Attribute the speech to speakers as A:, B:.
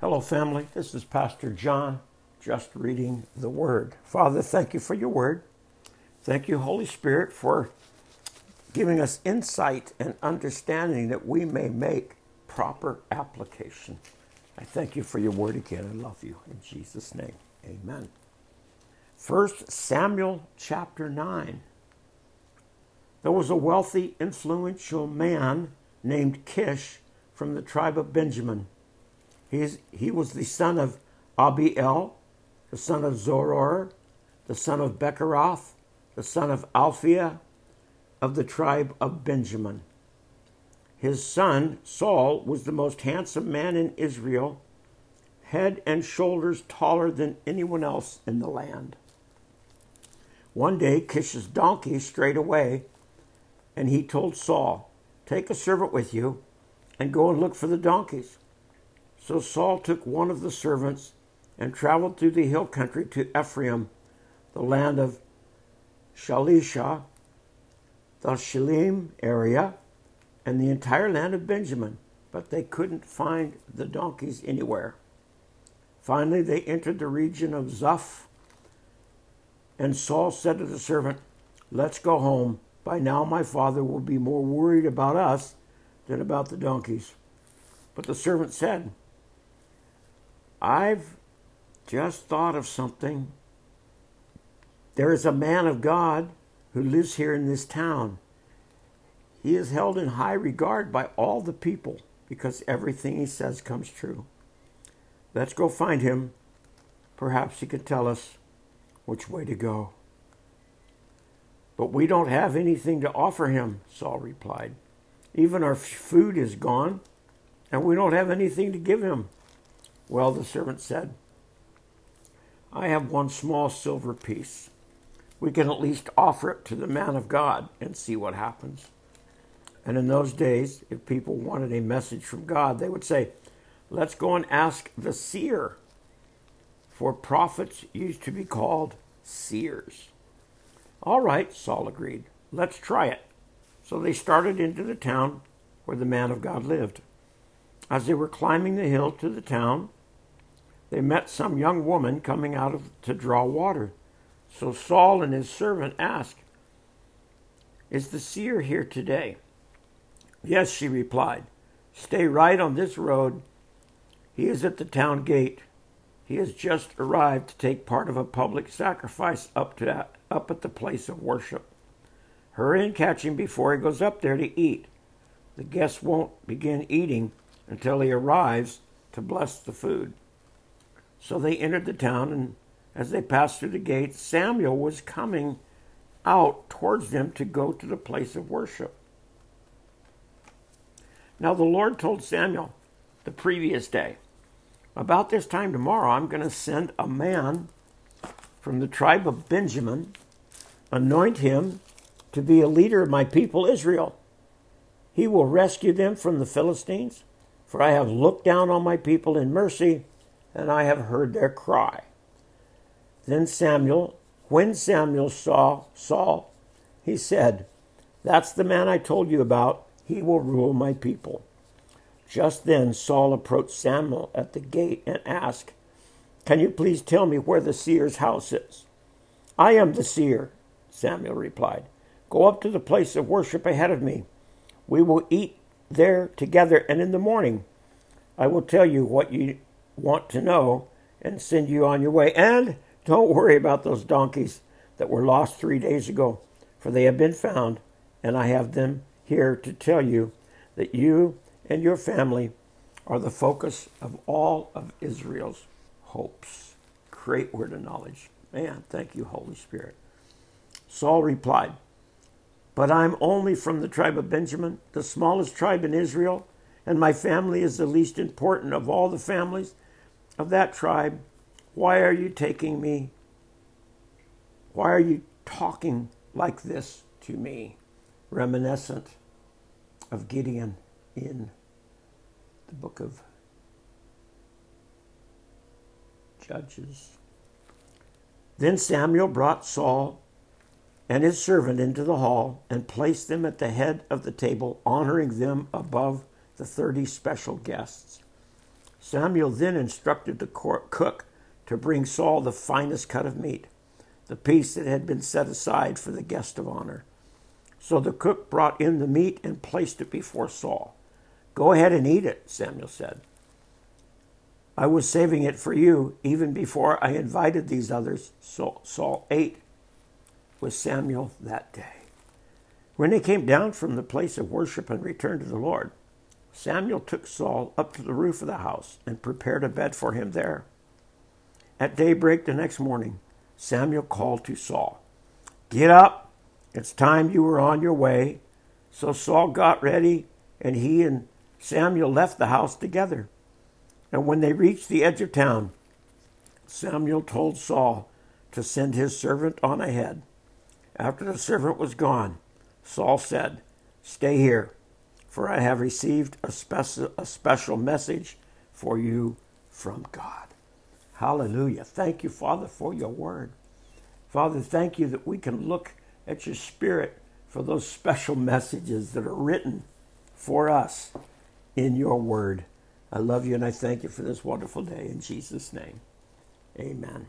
A: Hello, family. This is Pastor John, just reading the Word. Father, thank you for your Word. Thank you, Holy Spirit, for giving us insight and understanding that we may make proper application. I thank you for your Word again. I love you. In Jesus' name, amen. First Samuel chapter 9. There was a wealthy, influential man named Kish from the tribe of Benjamin. He's, he was the son of Abiel, the son of Zeror, the son of Becorath, the son of Aphiah, of the tribe of Benjamin. His son, Saul, was the most handsome man in Israel, head and shoulders taller than anyone else in the land. One day, Kish's donkey strayed away, and he told Saul, Take a servant with you and go and look for the donkeys. So Saul took one of the servants and traveled through the hill country to Ephraim, the land of Shalishah, the Shaalim area, and the entire land of Benjamin, but they couldn't find the donkeys anywhere. Finally, they entered the region of Zuph, and Saul said to the servant, Let's go home. By now, my father will be more worried about us than about the donkeys. But the servant said, I've just thought of something. There is a man of God who lives here in this town. He is held in high regard by all the people because everything he says comes true. Let's go find him. Perhaps he could tell us which way to go. But we don't have anything to offer him, Saul replied. Even our food is gone, and we don't have anything to give him. Well, the servant said, I have one small silver piece. We can at least offer it to the man of God and see what happens. And in those days, if people wanted a message from God, they would say, Let's go and ask the seer. For prophets used to be called seers. All right, Saul agreed. Let's try it. So they started into the town where the man of God lived. As they were climbing the hill to the town, they met some young woman coming out of, to draw water. So Saul and his servant asked, Is the seer here today? Yes, she replied. Stay right on this road. He is at the town gate. He has just arrived to take part of a public sacrifice up to up at the place of worship. Hurry and catch him before he goes up there to eat. The guests won't begin eating until he arrives to bless the food. So they entered the town, and as they passed through the gates, Samuel was coming out towards them to go to the place of worship. Now the Lord told Samuel the previous day, About this time tomorrow, I'm going to send a man from the tribe of Benjamin, anoint him to be a leader of my people Israel. He will rescue them from the Philistines, for I have looked down on my people in mercy and I have heard their cry. Then Samuel, when Samuel saw Saul, he said, That's the man I told you about. He will rule my people. Just then Saul approached Samuel at the gate and asked, Can you please tell me where the seer's house is? I am the seer, Samuel replied. Go up to the place of worship ahead of me. We will eat there together, and in the morning I will tell you what you want to know and send you on your way. And don't worry about those donkeys that were lost three days ago, for they have been found, and I have them here to tell you that you and your family are the focus of all of Israel's hopes. Great word of knowledge. Man, thank you, Holy Spirit. Saul replied, But I'm only from the tribe of Benjamin, the smallest tribe in Israel, and my family is the least important of all the families of that tribe, why are you taking me? Why are you talking like this to me? Reminiscent of Gideon in the book of Judges. Then Samuel brought Saul and his servant into the hall and placed them at the head of the table, honoring them above the thirty special guests. Samuel then instructed the cook to bring Saul the finest cut of meat, the piece that had been set aside for the guest of honor. So the cook brought in the meat and placed it before Saul. Go ahead and eat it, Samuel said. I was saving it for you even before I invited these others. So Saul ate with Samuel that day. When they came down from the place of worship and returned to the Lord, Samuel took Saul up to the roof of the house and prepared a bed for him there. At daybreak the next morning, Samuel called to Saul, Get up, it's time you were on your way. So Saul got ready, and he and Samuel left the house together. And when they reached the edge of town, Samuel told Saul to send his servant on ahead. After the servant was gone, Saul said, Stay here, for I have received a, speci- a special message for you from God. Hallelujah. Thank you, Father, for your word. Father, thank you that we can look at your spirit for those special messages that are written for us in your word. I love you and I thank you for this wonderful day. In Jesus' name, amen.